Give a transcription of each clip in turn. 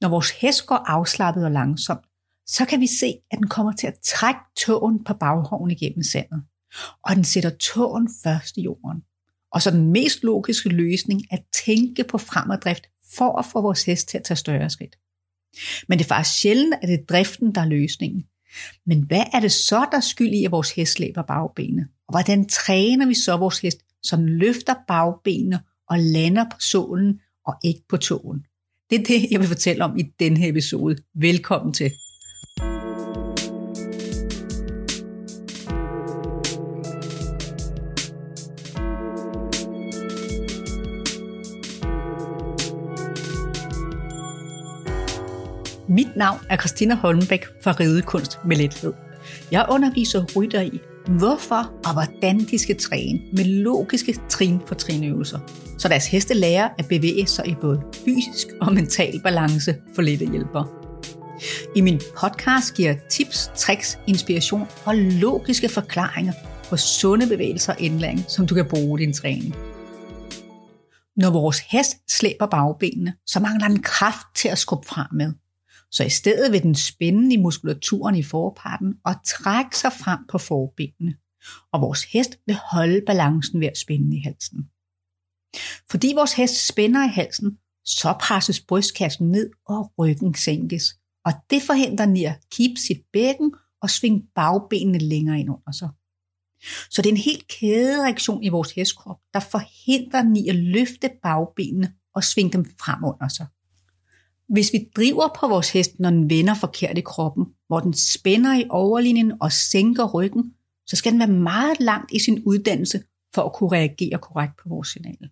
Når vores hest går afslappet og langsomt, så kan vi se, at den kommer til at trække tåen på baghoven igennem sandet. Og den sætter tåen først i jorden. Og så den mest logiske løsning er at tænke på fremadrift for at få vores hest til at tage større skridt. Men det er faktisk sjældent, at det er driften, der er løsningen. Men hvad er det så, der er skyld i, at vores hest slæber bagbenene? Og hvordan træner vi så vores hest, så den løfter bagbenene og lander på sålen og ikke på tåen? Det er det, jeg vil fortælle om i den her episode. Velkommen til. Mit navn er Christina Holmbæk fra Ridekunst med Lethed. Jeg underviser rytter i, hvorfor og hvordan de skal træne med logiske trin for trinøvelser, så deres heste lærer at bevæge sig i både fysisk og mental balance for lette hjælper. I min podcast giver jeg tips, tricks, inspiration og logiske forklaringer på sunde bevægelser og indlæring, som du kan bruge i din træning. Når vores hest slæber bagbenene, så mangler den kraft til at skubbe frem med. Så i stedet vil den spænde i muskulaturen i forparten og trække sig frem på forbenene. Og vores hest vil holde balancen ved at spænde i halsen. Fordi vores hest spænder i halsen, så presses brystkassen ned og ryggen sænkes. Og det forhindrer den i at keep sit bækken og svinge bagbenene længere ind under sig. Så det er en helt kædereaktion i vores hestkrop, der forhindrer den i at løfte bagbenene og svinge dem frem under sig. Hvis vi driver på vores hest, når den vender forkert i kroppen, hvor den spænder i overlinjen og sænker ryggen, så skal den være meget langt i sin uddannelse for at kunne reagere korrekt på vores signal.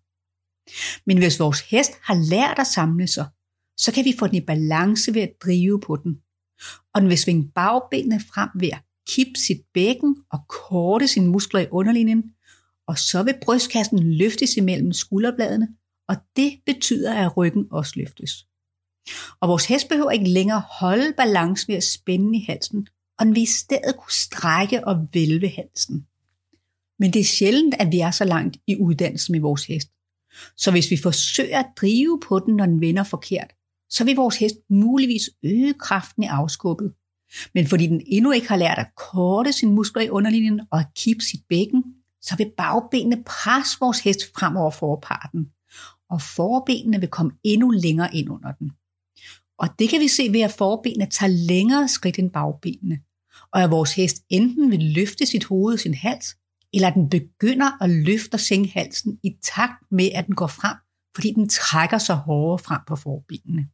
Men hvis vores hest har lært at samle sig, så kan vi få den i balance ved at drive på den. Og den vil svinge bagbenene frem ved at kippe sit bækken og korte sine muskler i underlinjen, og så vil brystkassen løftes imellem skulderbladene, og det betyder, at ryggen også løftes. Og vores hest behøver ikke længere holde balance ved at spænde i halsen, og den vil i stedet kunne strække og vælve halsen. Men det er sjældent, at vi er så langt i uddannelsen med vores hest. Så hvis vi forsøger at drive på den, når den vender forkert, så vil vores hest muligvis øge kraften i afskubbet. Men fordi den endnu ikke har lært at korte sin muskler i underlinjen og at kippe sit bækken, så vil bagbenene presse vores hest frem over forparten, og forbenene vil komme endnu længere ind under den. Og det kan vi se ved, at forbenene tager længere skridt end bagbenene, og at vores hest enten vil løfte sit hoved og sin hals, eller at den begynder at løfte og sænke halsen i takt med, at den går frem, fordi den trækker sig hårdere frem på forbenene.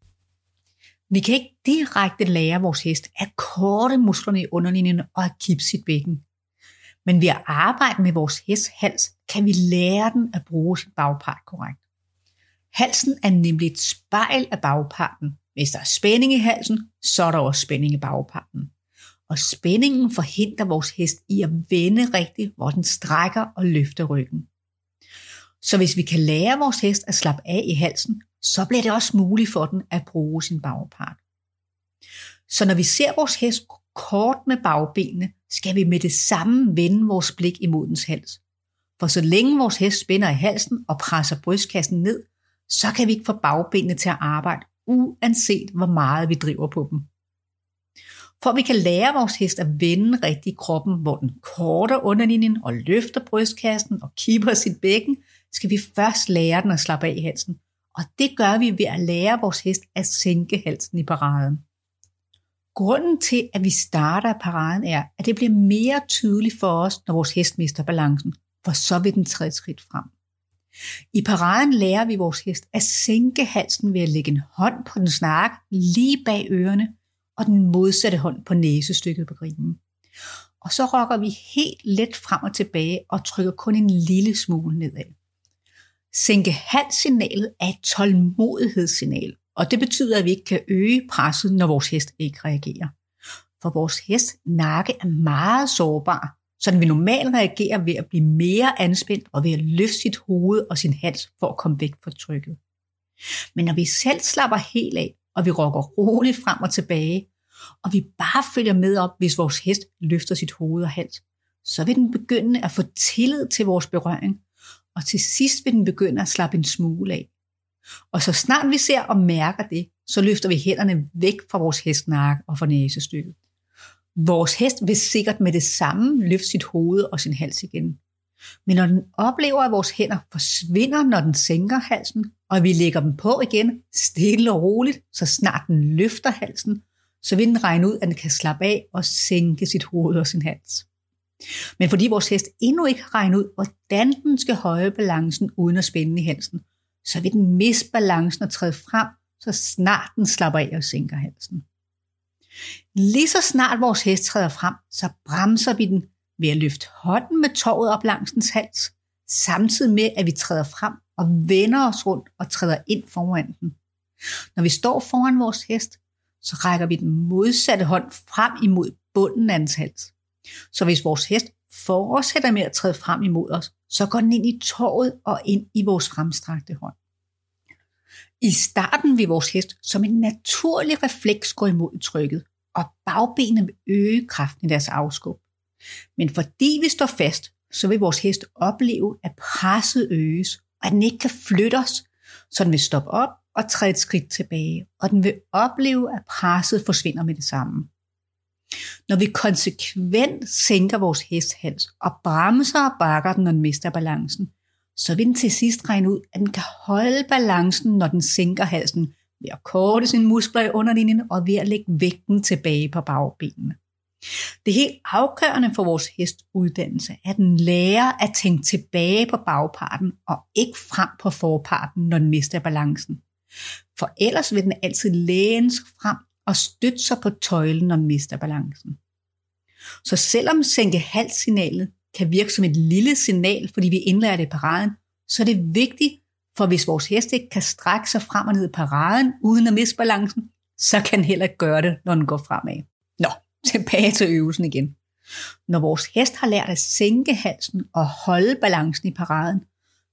Vi kan ikke direkte lære vores hest at korte musklerne i underlinjen og at kippe sit bækken. Men ved at arbejde med vores hest hals, kan vi lære den at bruge sin bagpart korrekt. Halsen er nemlig et spejl af bagparten, hvis der er spænding i halsen, så er der også spænding i bagparten. Og spændingen forhindrer vores hest i at vende rigtigt, hvor den strækker og løfter ryggen. Så hvis vi kan lære vores hest at slappe af i halsen, så bliver det også muligt for den at bruge sin bagpart. Så når vi ser vores hest kort med bagbenene, skal vi med det samme vende vores blik imod dens hals. For så længe vores hest spænder i halsen og presser brystkassen ned, så kan vi ikke få bagbenene til at arbejde uanset hvor meget vi driver på dem. For at vi kan lære vores hest at vende rigtig kroppen, hvor den korter underlinjen og løfter brystkassen og kipper sit bækken, skal vi først lære den at slappe af i halsen. Og det gør vi ved at lære vores hest at sænke halsen i paraden. Grunden til, at vi starter paraden er, at det bliver mere tydeligt for os, når vores hest mister balancen, for så vil den træde skridt frem. I paraden lærer vi vores hest at sænke halsen ved at lægge en hånd på den snak lige bag ørerne, og den modsatte hånd på næsestykket på grinen. Og så rokker vi helt let frem og tilbage og trykker kun en lille smule nedad. Sænke halssignalet er et tålmodighedssignal, og det betyder, at vi ikke kan øge presset, når vores hest ikke reagerer. For vores hest nakke er meget sårbar, sådan vi vil normalt reagere ved at blive mere anspændt og ved at løfte sit hoved og sin hals for at komme væk fra trykket. Men når vi selv slapper helt af, og vi rokker roligt frem og tilbage, og vi bare følger med op, hvis vores hest løfter sit hoved og hals, så vil den begynde at få tillid til vores berøring, og til sidst vil den begynde at slappe en smule af. Og så snart vi ser og mærker det, så løfter vi hænderne væk fra vores hestnakke og fra næsestykket. Vores hest vil sikkert med det samme løfte sit hoved og sin hals igen. Men når den oplever, at vores hænder forsvinder, når den sænker halsen, og vi lægger dem på igen, stille og roligt, så snart den løfter halsen, så vil den regne ud, at den kan slappe af og sænke sit hoved og sin hals. Men fordi vores hest endnu ikke har regnet ud, hvordan den skal høje balancen uden at spænde i halsen, så vil den miste balancen og træde frem, så snart den slapper af og sænker halsen. Lige så snart vores hest træder frem, så bremser vi den ved at løfte hånden med toget op langs dens hals, samtidig med at vi træder frem og vender os rundt og træder ind foran den. Når vi står foran vores hest, så rækker vi den modsatte hånd frem imod bunden af dens hals. Så hvis vores hest fortsætter med at træde frem imod os, så går den ind i toget og ind i vores fremstrakte hånd. I starten vil vores hest som en naturlig refleks gå imod trykket, og bagbenene vil øge kraften i deres afskub. Men fordi vi står fast, så vil vores hest opleve, at presset øges, og at den ikke kan flytte os, så den vil stoppe op og træde et skridt tilbage, og den vil opleve, at presset forsvinder med det samme. Når vi konsekvent sænker vores hesthals og bremser og bakker den, når den mister balancen, så vil den til sidst regne ud, at den kan holde balancen, når den sænker halsen, ved at korte sine muskler i underlinjen og ved at lægge vægten tilbage på bagbenene. Det er helt afgørende for vores hestuddannelse, at den lærer at tænke tilbage på bagparten og ikke frem på forparten, når den mister balancen. For ellers vil den altid læne sig frem og støtte sig på tøjlen, når den mister balancen. Så selvom sænke halssignalet kan virke som et lille signal, fordi vi indlærer det i paraden, så er det vigtigt, for hvis vores hest ikke kan strække sig frem og ned i paraden uden at miste balancen, så kan den heller ikke gøre det, når den går fremad. Nå, tilbage til øvelsen igen. Når vores hest har lært at sænke halsen og holde balancen i paraden,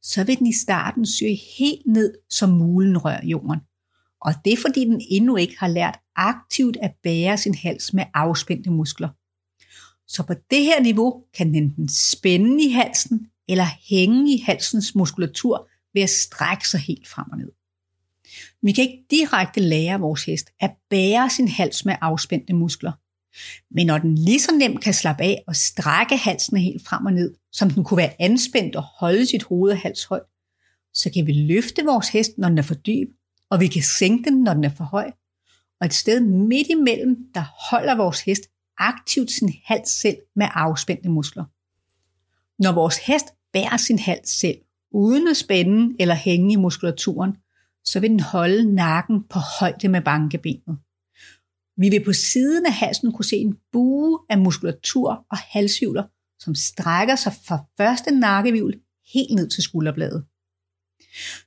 så vil den i starten søge helt ned, som mulen rører jorden. Og det er fordi den endnu ikke har lært aktivt at bære sin hals med afspændte muskler. Så på det her niveau kan den enten spænde i halsen eller hænge i halsens muskulatur ved at strække sig helt frem og ned. Vi kan ikke direkte lære vores hest at bære sin hals med afspændte muskler. Men når den lige så nemt kan slappe af og strække halsen helt frem og ned, som den kunne være anspændt og holde sit hoved og hals højt, så kan vi løfte vores hest, når den er for dyb, og vi kan sænke den, når den er for høj. Og et sted midt imellem, der holder vores hest aktivt sin hals selv med afspændte muskler. Når vores hest bærer sin hals selv, uden at spænde eller hænge i muskulaturen, så vil den holde nakken på højde med bankebenet. Vi vil på siden af halsen kunne se en bue af muskulatur og halshjuler, som strækker sig fra første nakkevivl helt ned til skulderbladet.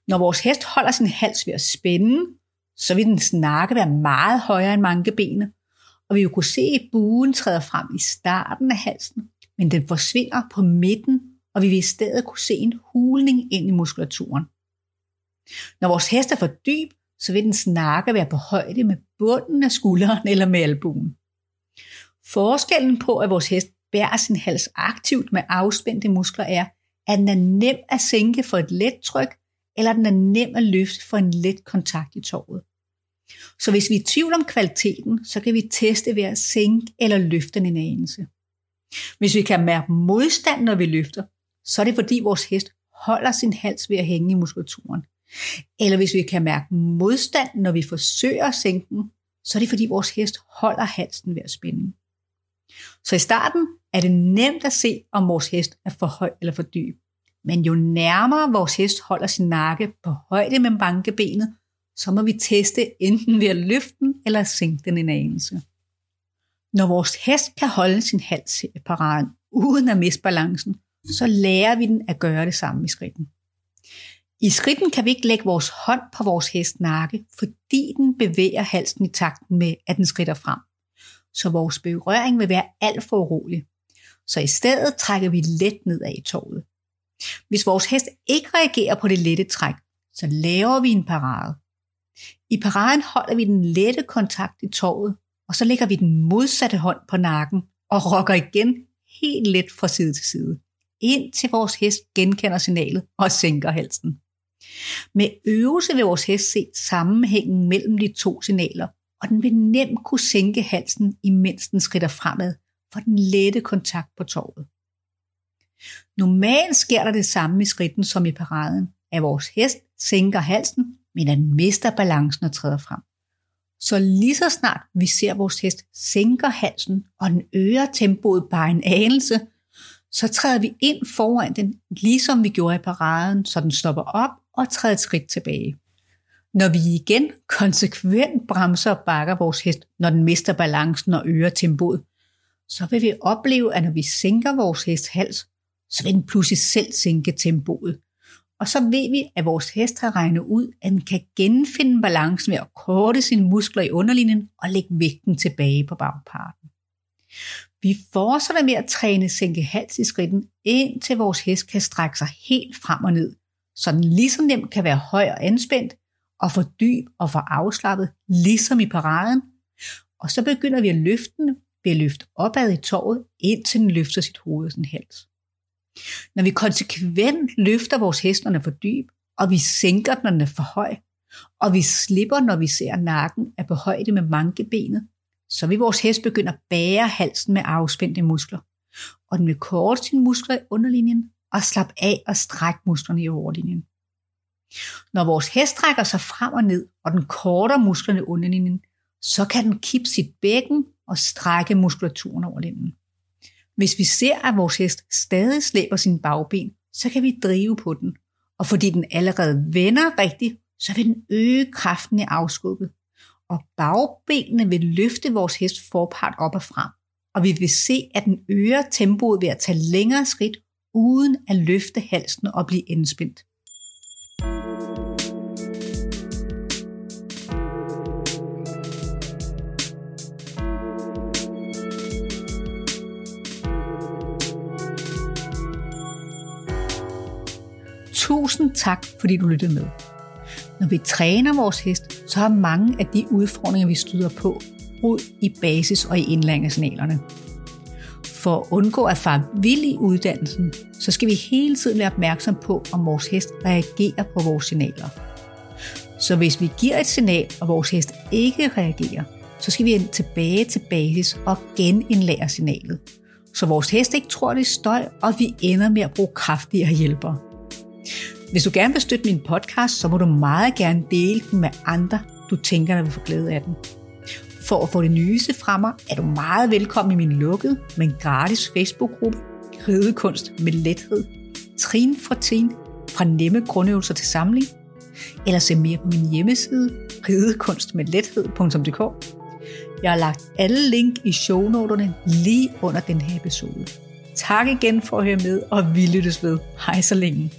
Når vores hest holder sin hals ved at spænde, så vil den snakke være meget højere end mankebenet, og vi vil kunne se, at buen træder frem i starten af halsen, men den forsvinder på midten, og vi vil i stedet kunne se en hulning ind i muskulaturen. Når vores hest er for dyb, så vil den snakke være på højde med bunden af skulderen eller med albuen. Forskellen på, at vores hest bærer sin hals aktivt med afspændte muskler er, at den er nem at sænke for et let tryk, eller den er nem at løfte for en let kontakt i torvet. Så hvis vi er i tvivl om kvaliteten, så kan vi teste ved at sænke eller løfte en anelse. Hvis vi kan mærke modstand, når vi løfter, så er det fordi vores hest holder sin hals ved at hænge i muskulaturen. Eller hvis vi kan mærke modstand, når vi forsøger at sænke den, så er det fordi vores hest holder halsen ved at spænde. Så i starten er det nemt at se, om vores hest er for høj eller for dyb. Men jo nærmere vores hest holder sin nakke på højde med bankebenet, så må vi teste enten ved at løfte den eller sænke den en anelse. Når vores hest kan holde sin hals i paraden uden at miste balancen, så lærer vi den at gøre det samme i skridten. I skridten kan vi ikke lægge vores hånd på vores hest nakke, fordi den bevæger halsen i takt med, at den skrider frem. Så vores berøring vil være alt for urolig. Så i stedet trækker vi let nedad i toget. Hvis vores hest ikke reagerer på det lette træk, så laver vi en parade. I paraden holder vi den lette kontakt i toget, og så lægger vi den modsatte hånd på nakken og rokker igen helt let fra side til side, indtil vores hest genkender signalet og sænker halsen. Med øvelse vil vores hest se sammenhængen mellem de to signaler, og den vil nemt kunne sænke halsen, imens den skrider fremad for den lette kontakt på torvet. Normalt sker der det samme i skridten som i paraden, at vores hest sænker halsen, men at den mister balancen og træder frem. Så lige så snart vi ser vores hest sænker halsen, og den øger tempoet bare en anelse, så træder vi ind foran den, ligesom vi gjorde i paraden, så den stopper op og træder et skridt tilbage. Når vi igen konsekvent bremser og bakker vores hest, når den mister balancen og øger tempoet, så vil vi opleve, at når vi sænker vores hest hals, så vil den pludselig selv sænke tempoet. Og så ved vi, at vores hest har regnet ud, at den kan genfinde balancen ved at korte sine muskler i underlinjen og lægge vægten tilbage på bagparten. Vi fortsætter med at træne sænke hals i skridten, indtil vores hest kan strække sig helt frem og ned, så den lige så nemt kan være høj og anspændt, og for dyb og for afslappet, ligesom i paraden. Og så begynder vi at løfte den ved at løfte opad i tåret, indtil den løfter sit hoved og sin hals. Når vi konsekvent løfter vores hest, når den er for dyb, og vi sænker den, når den er for høj, og vi slipper, når vi ser nakken er på højde med mankebenet, så vil vores hest begynde at bære halsen med afspændte muskler. Og den vil korte sine muskler i underlinjen og slappe af og strække musklerne i overlinjen. Når vores hest trækker sig frem og ned, og den korter musklerne i underlinjen, så kan den kippe sit bækken og strække muskulaturen over linden. Hvis vi ser, at vores hest stadig slæber sin bagben, så kan vi drive på den. Og fordi den allerede vender rigtigt, så vil den øge kraften i afskubbet. Og bagbenene vil løfte vores hest forpart op og frem. Og vi vil se, at den øger tempoet ved at tage længere skridt, uden at løfte halsen og blive indspændt. Tusind tak, fordi du lyttede med. Når vi træner vores hest, så har mange af de udfordringer, vi støder på, rod i basis og i indlæringssignalerne. For at undgå at fare vild i uddannelsen, så skal vi hele tiden være opmærksom på, om vores hest reagerer på vores signaler. Så hvis vi giver et signal, og vores hest ikke reagerer, så skal vi tilbage til basis og genindlære signalet. Så vores hest ikke tror, det er støj, og vi ender med at bruge kraftigere hjælpere. Hvis du gerne vil støtte min podcast, så må du meget gerne dele den med andre, du tænker, der vil få glæde af den. For at få det nyeste fra mig, er du meget velkommen i min lukkede, men gratis Facebook-gruppe, Ridekunst med lethed, trin for trin, fra nemme grundøvelser til samling, eller se mere på min hjemmeside, ridekunstmedlethed.dk. Jeg har lagt alle link i shownoterne lige under den her episode. Tak igen for at høre med, og vi lyttes ved. Hej så længe.